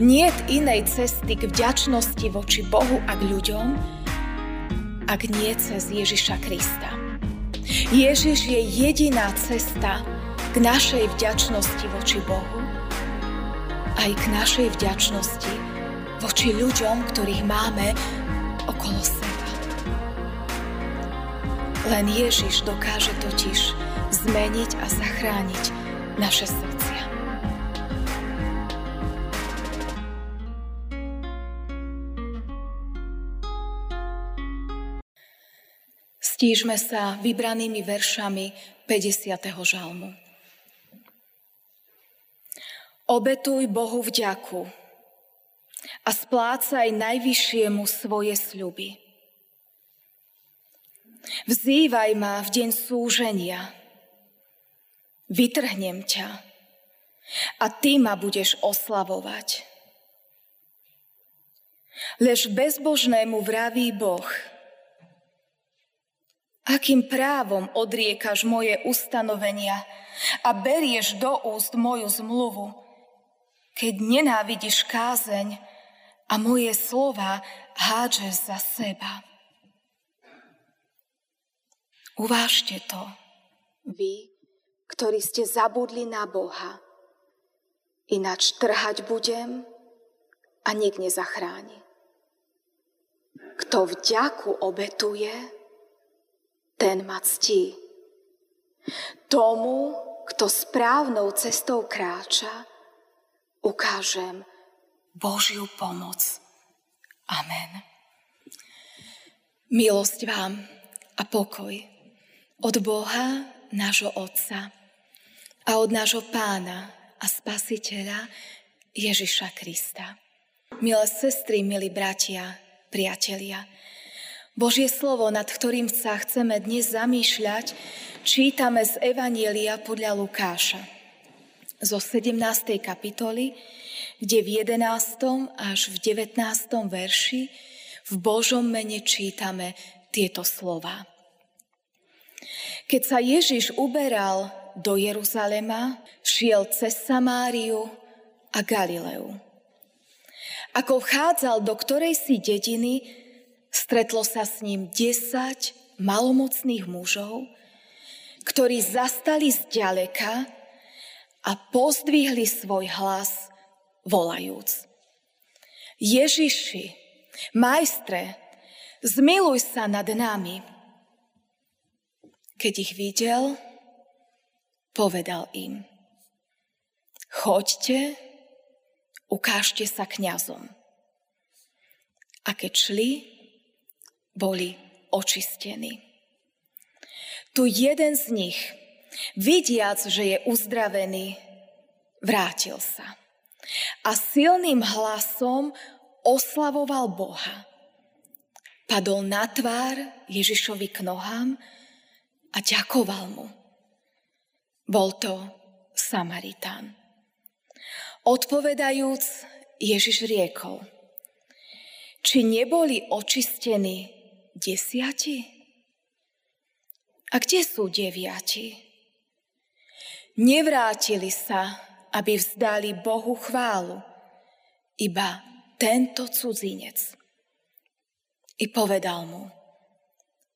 Nie inej cesty k vďačnosti voči Bohu a k ľuďom, ak nie cez Ježiša Krista. Ježiš je jediná cesta k našej vďačnosti voči Bohu, aj k našej vďačnosti voči ľuďom, ktorých máme okolo seba. Len Ježiš dokáže totiž zmeniť a zachrániť naše srdcia. Stížme sa vybranými veršami 50. žalmu. Obetuj Bohu vďaku a splácaj najvyššiemu svoje sľuby. Vzývaj ma v deň súženia. Vytrhnem ťa a ty ma budeš oslavovať. Lež bezbožnému vraví Boh, akým právom odriekaš moje ustanovenia a berieš do úst moju zmluvu, keď nenávidíš kázeň a moje slova hádžeš za seba. Uvážte to, vy, ktorí ste zabudli na Boha. Ináč trhať budem a nik nezachráni. Kto vďaku obetuje, ten ma ctí. Tomu, kto správnou cestou kráča, ukážem Božiu pomoc. Amen. Milosť vám a pokoj od Boha, nášho Otca a od nášho Pána a Spasiteľa Ježiša Krista. Milé sestry, milí bratia, priatelia, Božie slovo, nad ktorým sa chceme dnes zamýšľať, čítame z Evanielia podľa Lukáša zo 17. kapitoly, kde v 11. až v 19. verši v Božom mene čítame tieto slova. Keď sa Ježiš uberal do Jeruzalema, šiel cez Samáriu a Galileu. Ako vchádzal do ktorej si dediny, stretlo sa s ním desať malomocných mužov, ktorí zastali zďaleka a pozdvihli svoj hlas volajúc. Ježiši, majstre, zmiluj sa nad nami. Keď ich videl, povedal im, choďte, ukážte sa kňazom. A keď šli, boli očistení. Tu jeden z nich, vidiac, že je uzdravený, vrátil sa a silným hlasom oslavoval Boha. Padol na tvár Ježišovi k nohám a ďakoval mu. Bol to Samaritán. Odpovedajúc, Ježiš riekol, či neboli očistení desiati? A kde sú deviati? Nevrátili sa, aby vzdali Bohu chválu, iba tento cudzinec. I povedal mu,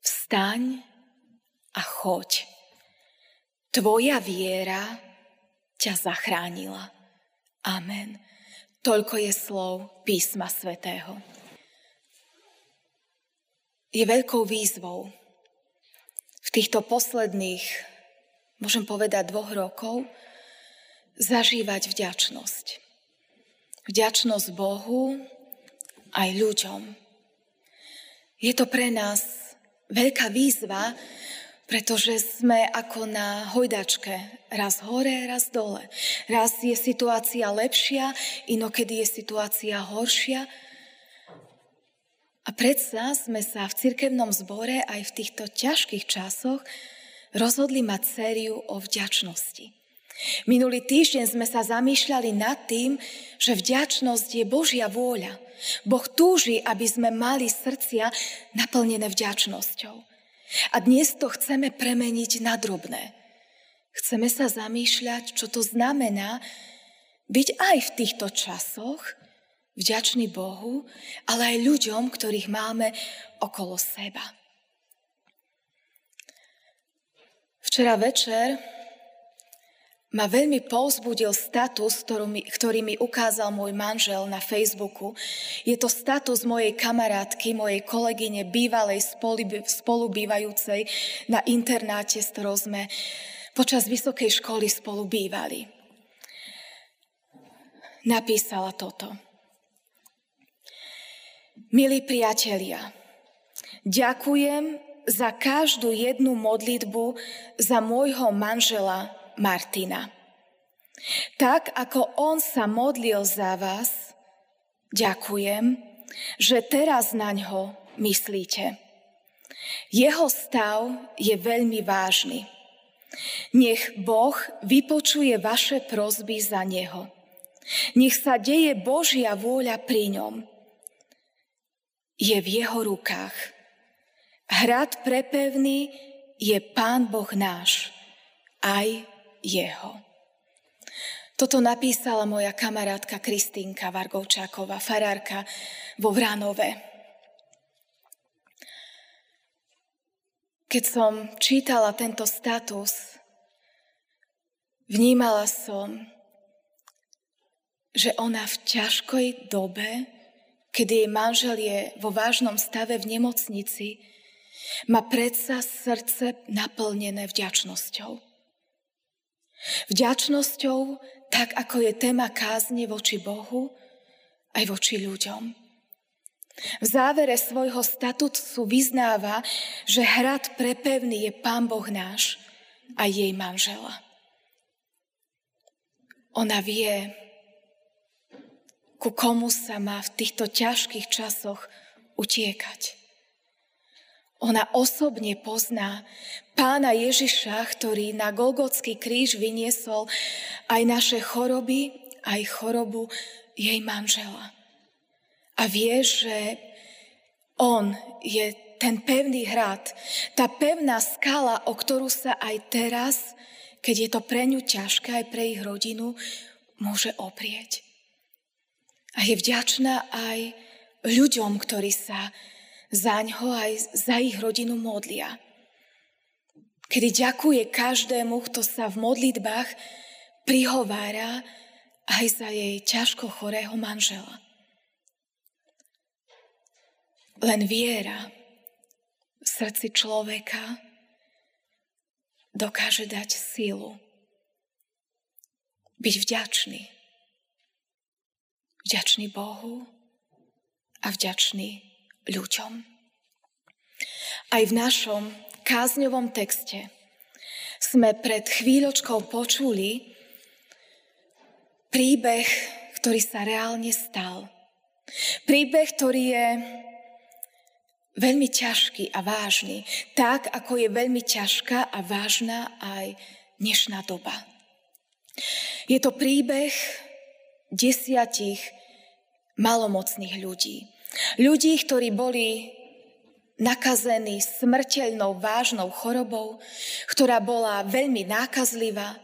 vstaň a choď. Tvoja viera ťa zachránila. Amen. Toľko je slov písma svätého. Je veľkou výzvou v týchto posledných, môžem povedať, dvoch rokov zažívať vďačnosť. Vďačnosť Bohu aj ľuďom. Je to pre nás veľká výzva, pretože sme ako na hojdačke, raz hore, raz dole. Raz je situácia lepšia, inokedy je situácia horšia. A predsa sme sa v cirkevnom zbore aj v týchto ťažkých časoch rozhodli mať sériu o vďačnosti. Minulý týždeň sme sa zamýšľali nad tým, že vďačnosť je Božia vôľa. Boh túži, aby sme mali srdcia naplnené vďačnosťou. A dnes to chceme premeniť na drobné. Chceme sa zamýšľať, čo to znamená byť aj v týchto časoch vďačný Bohu, ale aj ľuďom, ktorých máme okolo seba. Včera večer ma veľmi povzbudil status, ktorý mi, ukázal môj manžel na Facebooku. Je to status mojej kamarátky, mojej kolegyne, bývalej spolubývajúcej na internáte, s ktorou sme počas vysokej školy spolu bývali. Napísala toto. Milí priatelia, ďakujem za každú jednu modlitbu za môjho manžela Martina. Tak ako on sa modlil za vás, ďakujem, že teraz na ňo myslíte. Jeho stav je veľmi vážny. Nech Boh vypočuje vaše prozby za neho. Nech sa deje Božia vôľa pri ňom. Je v jeho rukách. Hrad prepevný je Pán Boh náš, aj jeho. Toto napísala moja kamarátka Kristínka Vargovčáková, farárka vo Vránove. Keď som čítala tento status, vnímala som, že ona v ťažkej dobe, kedy jej manžel je vo vážnom stave v nemocnici, má predsa srdce naplnené vďačnosťou. Vďačnosťou, tak ako je téma kázne voči Bohu, aj voči ľuďom. V závere svojho statusu vyznáva, že hrad prepevný je Pán Boh náš a jej manžela. Ona vie, ku komu sa má v týchto ťažkých časoch utiekať. Ona osobne pozná pána Ježiša, ktorý na Golgotský kríž vyniesol aj naše choroby, aj chorobu jej manžela. A vie, že on je ten pevný hrad, tá pevná skala, o ktorú sa aj teraz, keď je to pre ňu ťažké, aj pre ich rodinu, môže oprieť. A je vďačná aj ľuďom, ktorí sa za ňo aj za ich rodinu modlia. Kedy ďakuje každému, kto sa v modlitbách prihovára aj za jej ťažko chorého manžela. Len viera v srdci človeka dokáže dať sílu. Byť vďačný. Vďačný Bohu a vďačný ľuďom. Aj v našom kázňovom texte sme pred chvíľočkou počuli príbeh, ktorý sa reálne stal. Príbeh, ktorý je veľmi ťažký a vážny, tak ako je veľmi ťažká a vážna aj dnešná doba. Je to príbeh desiatich malomocných ľudí. Ľudí, ktorí boli nakazení smrteľnou vážnou chorobou, ktorá bola veľmi nákazlivá.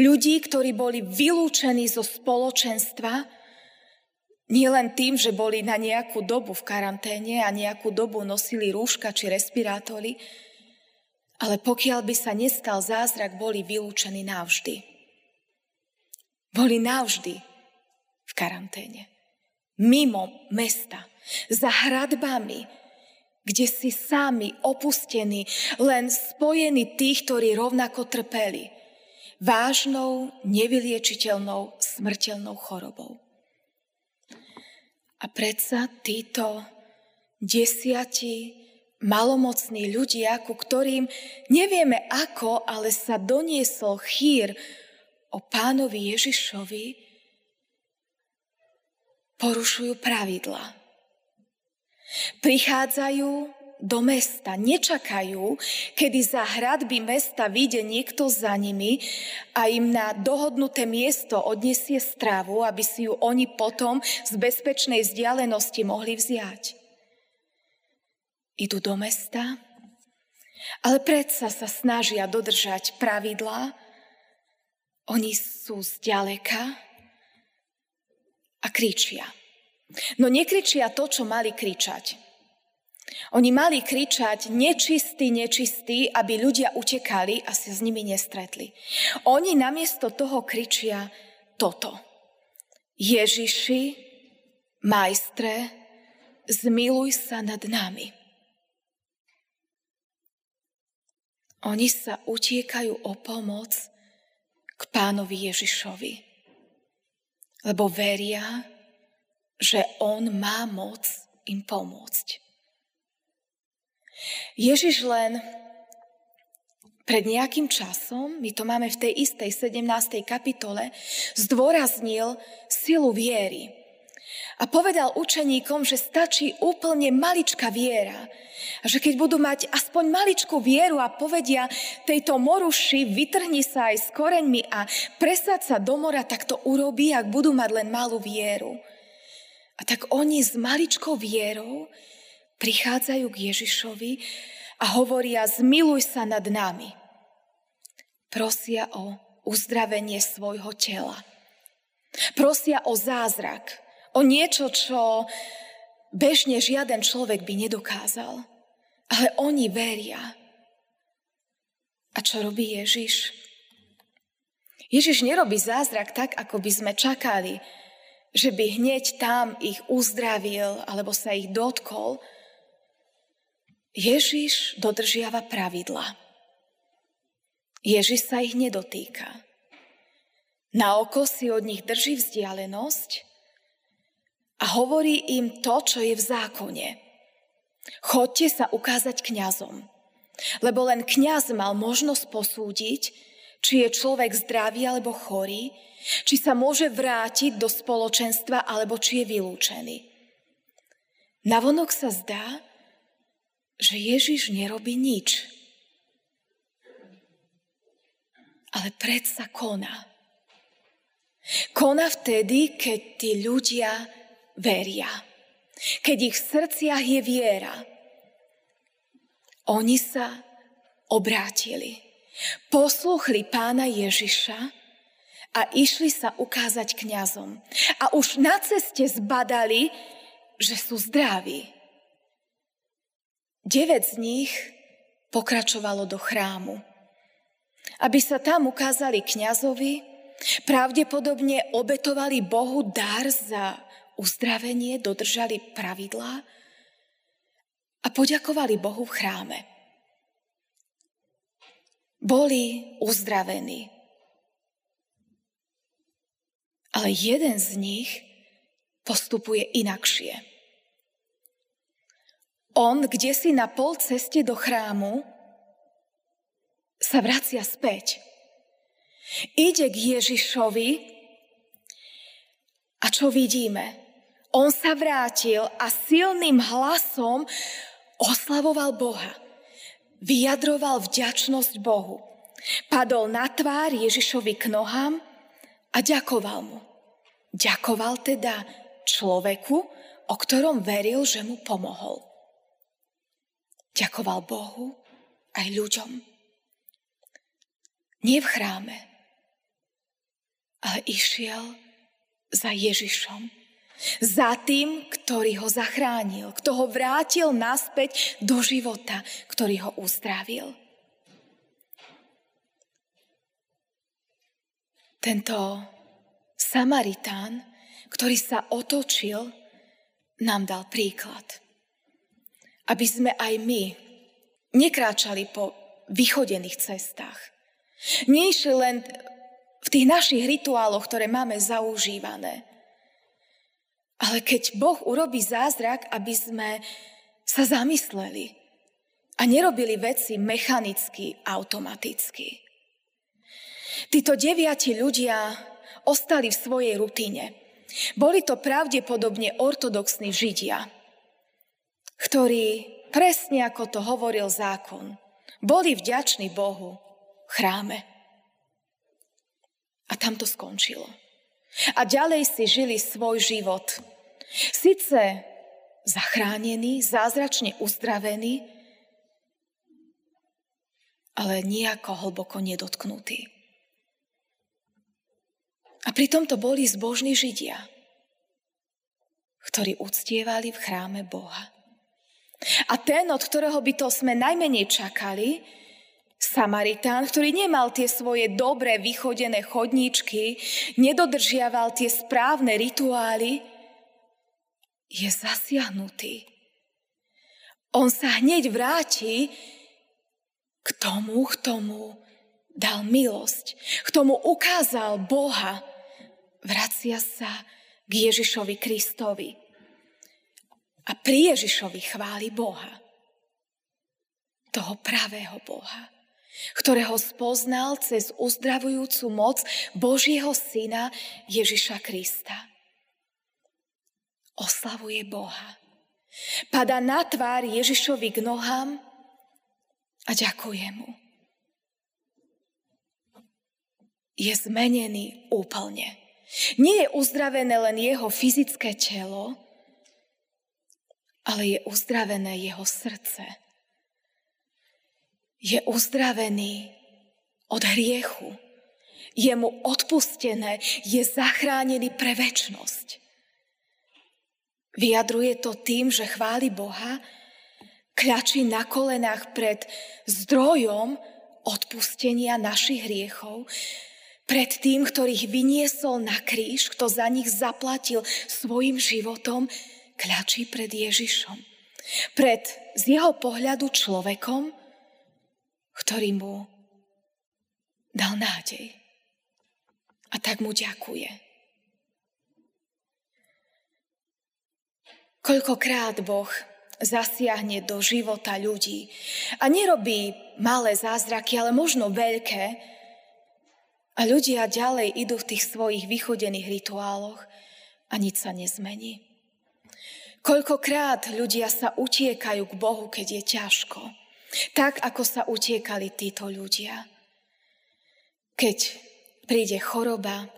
Ľudí, ktorí boli vylúčení zo spoločenstva, nie len tým, že boli na nejakú dobu v karanténe a nejakú dobu nosili rúška či respirátory, ale pokiaľ by sa nestal zázrak, boli vylúčení navždy. Boli navždy v karanténe. Mimo mesta za hradbami, kde si sami opustení, len spojení tých, ktorí rovnako trpeli vážnou, nevyliečiteľnou, smrteľnou chorobou. A predsa títo desiati malomocní ľudia, ku ktorým nevieme ako, ale sa doniesol chýr o pánovi Ježišovi, porušujú pravidla. Prichádzajú do mesta, nečakajú, kedy za hradby mesta vyjde niekto za nimi a im na dohodnuté miesto odniesie stravu, aby si ju oni potom z bezpečnej vzdialenosti mohli vziať. Idú do mesta, ale predsa sa snažia dodržať pravidlá. Oni sú zďaleka a kričia. No nekričia to, čo mali kričať. Oni mali kričať nečistý, nečistý, aby ľudia utekali a sa s nimi nestretli. Oni namiesto toho kričia toto. Ježiši, majstre, zmiluj sa nad nami. Oni sa utiekajú o pomoc k pánovi Ježišovi, lebo veria, že on má moc im pomôcť. Ježiš len pred nejakým časom, my to máme v tej istej 17. kapitole, zdôraznil silu viery. A povedal učeníkom, že stačí úplne maličká viera. A že keď budú mať aspoň maličkú vieru a povedia tejto moruši, vytrhni sa aj s koreňmi a presať sa do mora, tak to urobí, ak budú mať len malú vieru. A tak oni s maličkou vierou prichádzajú k Ježišovi a hovoria, zmiluj sa nad nami. Prosia o uzdravenie svojho tela. Prosia o zázrak, o niečo, čo bežne žiaden človek by nedokázal. Ale oni veria. A čo robí Ježiš? Ježiš nerobí zázrak tak, ako by sme čakali, že by hneď tam ich uzdravil alebo sa ich dotkol. Ježiš dodržiava pravidla. Ježiš sa ich nedotýka. Na oko si od nich drží vzdialenosť a hovorí im to, čo je v zákone. Chodte sa ukázať kňazom, lebo len kňaz mal možnosť posúdiť, či je človek zdravý alebo chorý, či sa môže vrátiť do spoločenstva alebo či je vylúčený. Navonok sa zdá, že Ježiš nerobí nič. Ale predsa koná. Koná vtedy, keď tí ľudia veria. Keď ich v srdciach je viera, oni sa obrátili. Posluchli pána Ježiša a išli sa ukázať kňazom. A už na ceste zbadali, že sú zdraví. Devet z nich pokračovalo do chrámu, aby sa tam ukázali kňazovi, pravdepodobne obetovali Bohu dar za uzdravenie, dodržali pravidlá a poďakovali Bohu v chráme. Boli uzdravení. Ale jeden z nich postupuje inakšie. On, kde si na pol ceste do chrámu, sa vracia späť. Ide k Ježišovi a čo vidíme? On sa vrátil a silným hlasom oslavoval Boha. Vyjadroval vďačnosť Bohu. Padol na tvár Ježišovi k nohám a ďakoval mu. Ďakoval teda človeku, o ktorom veril, že mu pomohol. Ďakoval Bohu aj ľuďom. Nie v chráme, ale išiel za Ježišom za tým, ktorý ho zachránil, kto ho vrátil naspäť do života, ktorý ho uzdravil. Tento Samaritán, ktorý sa otočil, nám dal príklad. Aby sme aj my nekráčali po vychodených cestách. Neišli len v tých našich rituáloch, ktoré máme zaužívané, ale keď Boh urobí zázrak, aby sme sa zamysleli a nerobili veci mechanicky, automaticky. Títo deviati ľudia ostali v svojej rutine. Boli to pravdepodobne ortodoxní židia, ktorí, presne ako to hovoril zákon, boli vďační Bohu v chráme. A tam to skončilo. A ďalej si žili svoj život. Sice zachránený, zázračne uzdravený, ale nejako hlboko nedotknutý. A pritom to boli zbožní Židia. ktorí uctievali v chráme Boha. A ten, od ktorého by to sme najmenej čakali, Samaritán, ktorý nemal tie svoje dobré vychodené chodníčky, nedodržiaval tie správne rituály, je zasiahnutý. On sa hneď vráti k tomu, k tomu dal milosť, k tomu ukázal Boha. Vracia sa k Ježišovi Kristovi. A pri Ježišovi chváli Boha. Toho pravého Boha, ktorého spoznal cez uzdravujúcu moc Božieho Syna Ježiša Krista. Oslavuje Boha. Pada na tvár Ježišovi k nohám a ďakuje mu. Je zmenený úplne. Nie je uzdravené len jeho fyzické telo, ale je uzdravené jeho srdce. Je uzdravený od hriechu. Je mu odpustené, je zachránený pre väčnosť. Vyjadruje to tým, že chváli Boha, kľačí na kolenách pred zdrojom odpustenia našich hriechov, pred tým, ktorých vyniesol na kríž, kto za nich zaplatil svojim životom, kľačí pred Ježišom. Pred z jeho pohľadu človekom, ktorý mu dal nádej. A tak mu ďakuje. Koľkokrát Boh zasiahne do života ľudí a nerobí malé zázraky, ale možno veľké, a ľudia ďalej idú v tých svojich vychodených rituáloch a nič sa nezmení. Koľkokrát ľudia sa utiekajú k Bohu, keď je ťažko. Tak, ako sa utiekali títo ľudia. Keď príde choroba,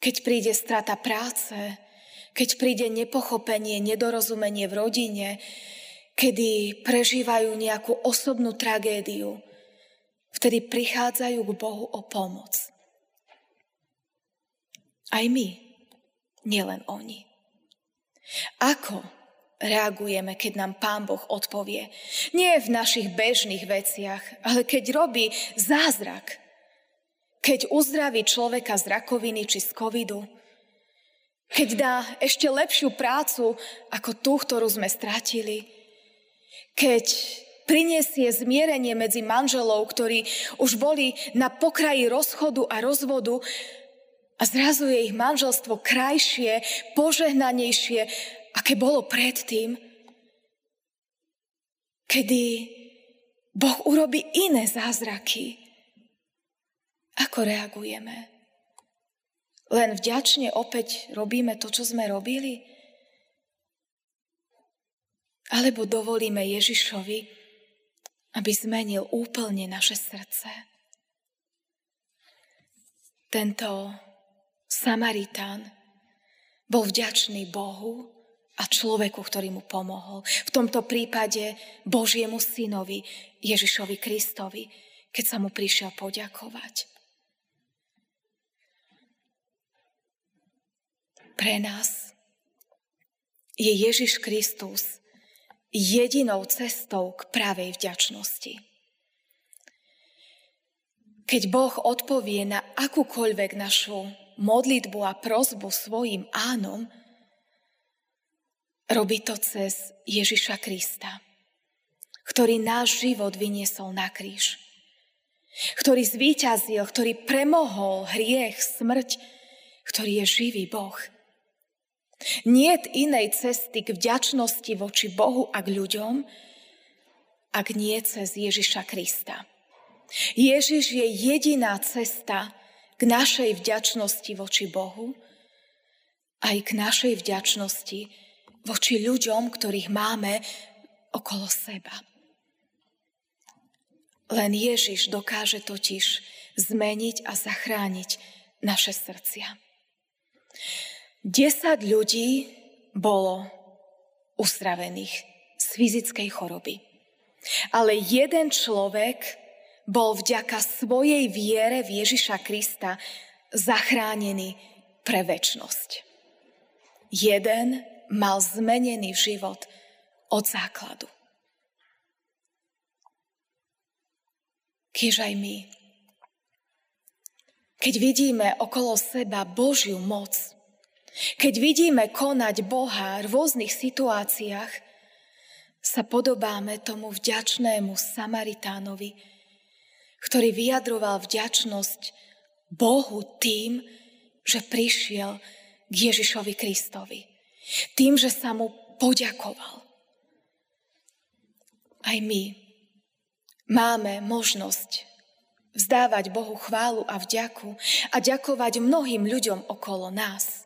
keď príde strata práce, keď príde nepochopenie, nedorozumenie v rodine, kedy prežívajú nejakú osobnú tragédiu, vtedy prichádzajú k Bohu o pomoc. Aj my, nielen oni. Ako reagujeme, keď nám Pán Boh odpovie? Nie v našich bežných veciach, ale keď robí zázrak. Keď uzdraví človeka z rakoviny či z covidu. Keď dá ešte lepšiu prácu ako tú, ktorú sme stratili. Keď prinesie zmierenie medzi manželov, ktorí už boli na pokraji rozchodu a rozvodu a zrazu je ich manželstvo krajšie, požehnanejšie, aké bolo predtým, kedy Boh urobí iné zázraky. Ako reagujeme? Len vďačne opäť robíme to, čo sme robili? Alebo dovolíme Ježišovi, aby zmenil úplne naše srdce? Tento Samaritán bol vďačný Bohu a človeku, ktorý mu pomohol. V tomto prípade Božiemu synovi Ježišovi Kristovi, keď sa mu prišiel poďakovať. Pre nás je Ježiš Kristus jedinou cestou k pravej vďačnosti. Keď Boh odpovie na akúkoľvek našu modlitbu a prozbu svojim ánom, robí to cez Ježiša Krista, ktorý náš život vyniesol na kríž, ktorý zvíťazil, ktorý premohol hriech, smrť, ktorý je živý Boh. Nie inej cesty k vďačnosti voči Bohu a k ľuďom, ak nie cez Ježiša Krista. Ježiš je jediná cesta, k našej vďačnosti voči Bohu, aj k našej vďačnosti voči ľuďom, ktorých máme okolo seba. Len Ježiš dokáže totiž zmeniť a zachrániť naše srdcia. Desať ľudí bolo uzdravených z fyzickej choroby. Ale jeden človek bol vďaka svojej viere v Ježiša Krista zachránený pre väčnosť. Jeden mal zmenený život od základu. Kiež aj my. Keď vidíme okolo seba Božiu moc, keď vidíme konať Boha v rôznych situáciách, sa podobáme tomu vďačnému Samaritánovi, ktorý vyjadroval vďačnosť Bohu tým, že prišiel k Ježišovi Kristovi. Tým, že sa mu poďakoval. Aj my máme možnosť vzdávať Bohu chválu a vďaku a ďakovať mnohým ľuďom okolo nás.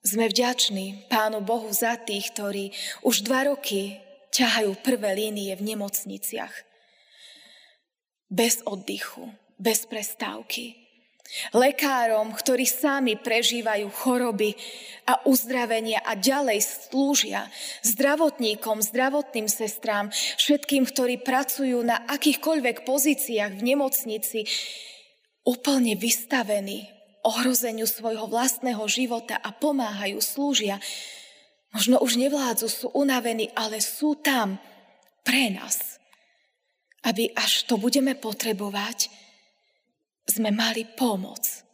Sme vďační Pánu Bohu za tých, ktorí už dva roky ťahajú prvé línie v nemocniciach. Bez oddychu, bez prestávky. Lekárom, ktorí sami prežívajú choroby a uzdravenia a ďalej slúžia zdravotníkom, zdravotným sestrám, všetkým, ktorí pracujú na akýchkoľvek pozíciách v nemocnici, úplne vystavení ohrozeniu svojho vlastného života a pomáhajú, slúžia. Možno už nevládzu, sú unavení, ale sú tam pre nás. Aby až to budeme potrebovať, sme mali pomoc.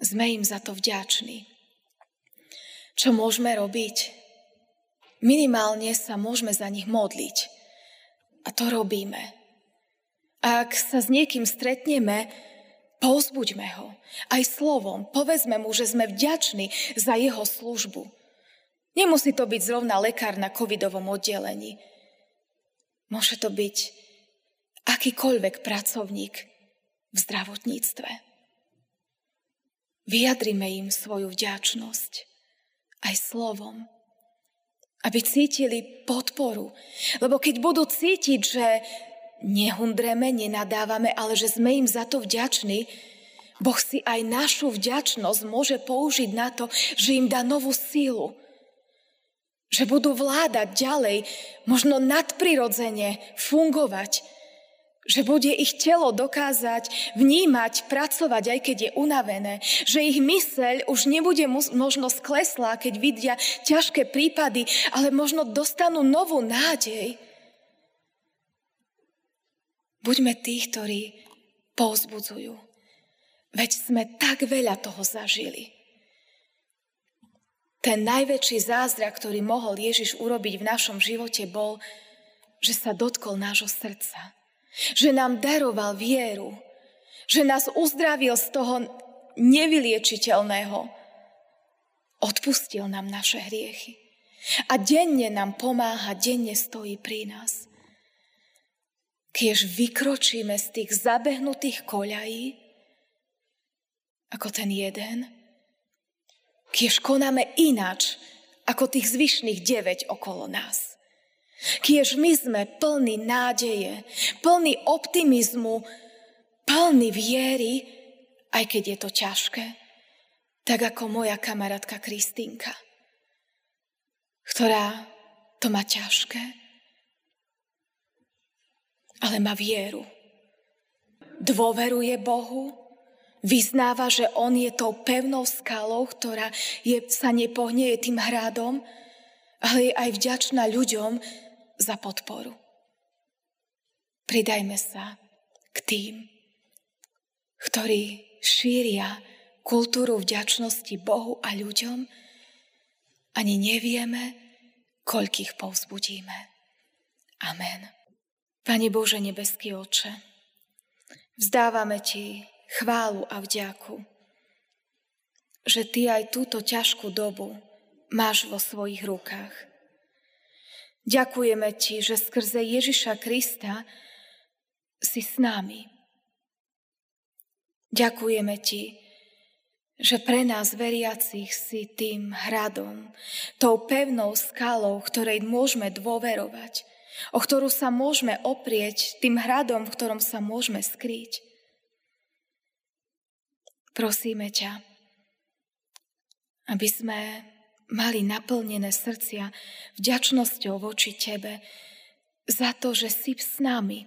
Sme im za to vďační. Čo môžeme robiť? Minimálne sa môžeme za nich modliť. A to robíme. Ak sa s niekým stretneme, povzbuďme ho. Aj slovom. Povedzme mu, že sme vďační za jeho službu. Nemusí to byť zrovna lekár na covidovom oddelení. Môže to byť akýkoľvek pracovník v zdravotníctve. Vyjadrime im svoju vďačnosť aj slovom, aby cítili podporu. Lebo keď budú cítiť, že nehundreme, nenadávame, ale že sme im za to vďační, Boh si aj našu vďačnosť môže použiť na to, že im dá novú sílu. Že budú vládať ďalej, možno nadprirodzene fungovať, že bude ich telo dokázať vnímať, pracovať, aj keď je unavené. Že ich myseľ už nebude možno skleslá, keď vidia ťažké prípady, ale možno dostanú novú nádej. Buďme tí, ktorí povzbudzujú. Veď sme tak veľa toho zažili. Ten najväčší zázrak, ktorý mohol Ježiš urobiť v našom živote, bol, že sa dotkol nášho srdca že nám daroval vieru, že nás uzdravil z toho nevyliečiteľného. Odpustil nám naše hriechy. A denne nám pomáha, denne stojí pri nás. Kiež vykročíme z tých zabehnutých koľají, ako ten jeden, kiež konáme ináč, ako tých zvyšných deväť okolo nás. Kiež my sme plní nádeje, plní optimizmu, plní viery, aj keď je to ťažké. Tak ako moja kamarátka Kristýnka, ktorá to má ťažké, ale má vieru. Dôveruje Bohu, vyznáva, že On je tou pevnou skalou, ktorá je, sa nepohne, tým hradom, ale je aj vďačná ľuďom, za podporu. Pridajme sa k tým, ktorí šíria kultúru vďačnosti Bohu a ľuďom, ani nevieme, koľkých povzbudíme. Amen. Pane Bože nebeský oče, vzdávame Ti chválu a vďaku, že Ty aj túto ťažkú dobu máš vo svojich rukách. Ďakujeme Ti, že skrze Ježiša Krista si s nami. Ďakujeme Ti, že pre nás veriacich si tým hradom, tou pevnou skalou, ktorej môžeme dôverovať, o ktorú sa môžeme oprieť, tým hradom, v ktorom sa môžeme skryť. Prosíme ťa, aby sme mali naplnené srdcia vďačnosťou voči Tebe za to, že si s nami,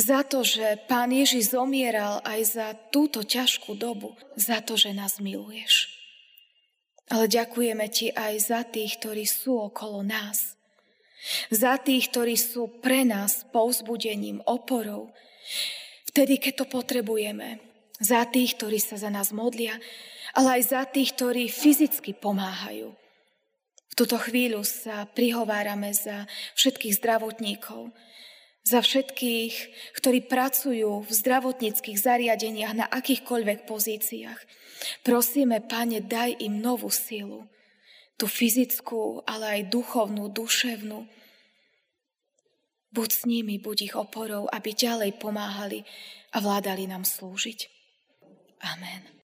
Za to, že Pán Ježiš zomieral aj za túto ťažkú dobu. Za to, že nás miluješ. Ale ďakujeme Ti aj za tých, ktorí sú okolo nás. Za tých, ktorí sú pre nás povzbudením, oporou. Vtedy, keď to potrebujeme. Za tých, ktorí sa za nás modlia, ale aj za tých, ktorí fyzicky pomáhajú. V túto chvíľu sa prihovárame za všetkých zdravotníkov, za všetkých, ktorí pracujú v zdravotníckých zariadeniach na akýchkoľvek pozíciách. Prosíme, Pane, daj im novú silu, tú fyzickú, ale aj duchovnú, duševnú. Buď s nimi, buď ich oporou, aby ďalej pomáhali a vládali nám slúžiť. Amen.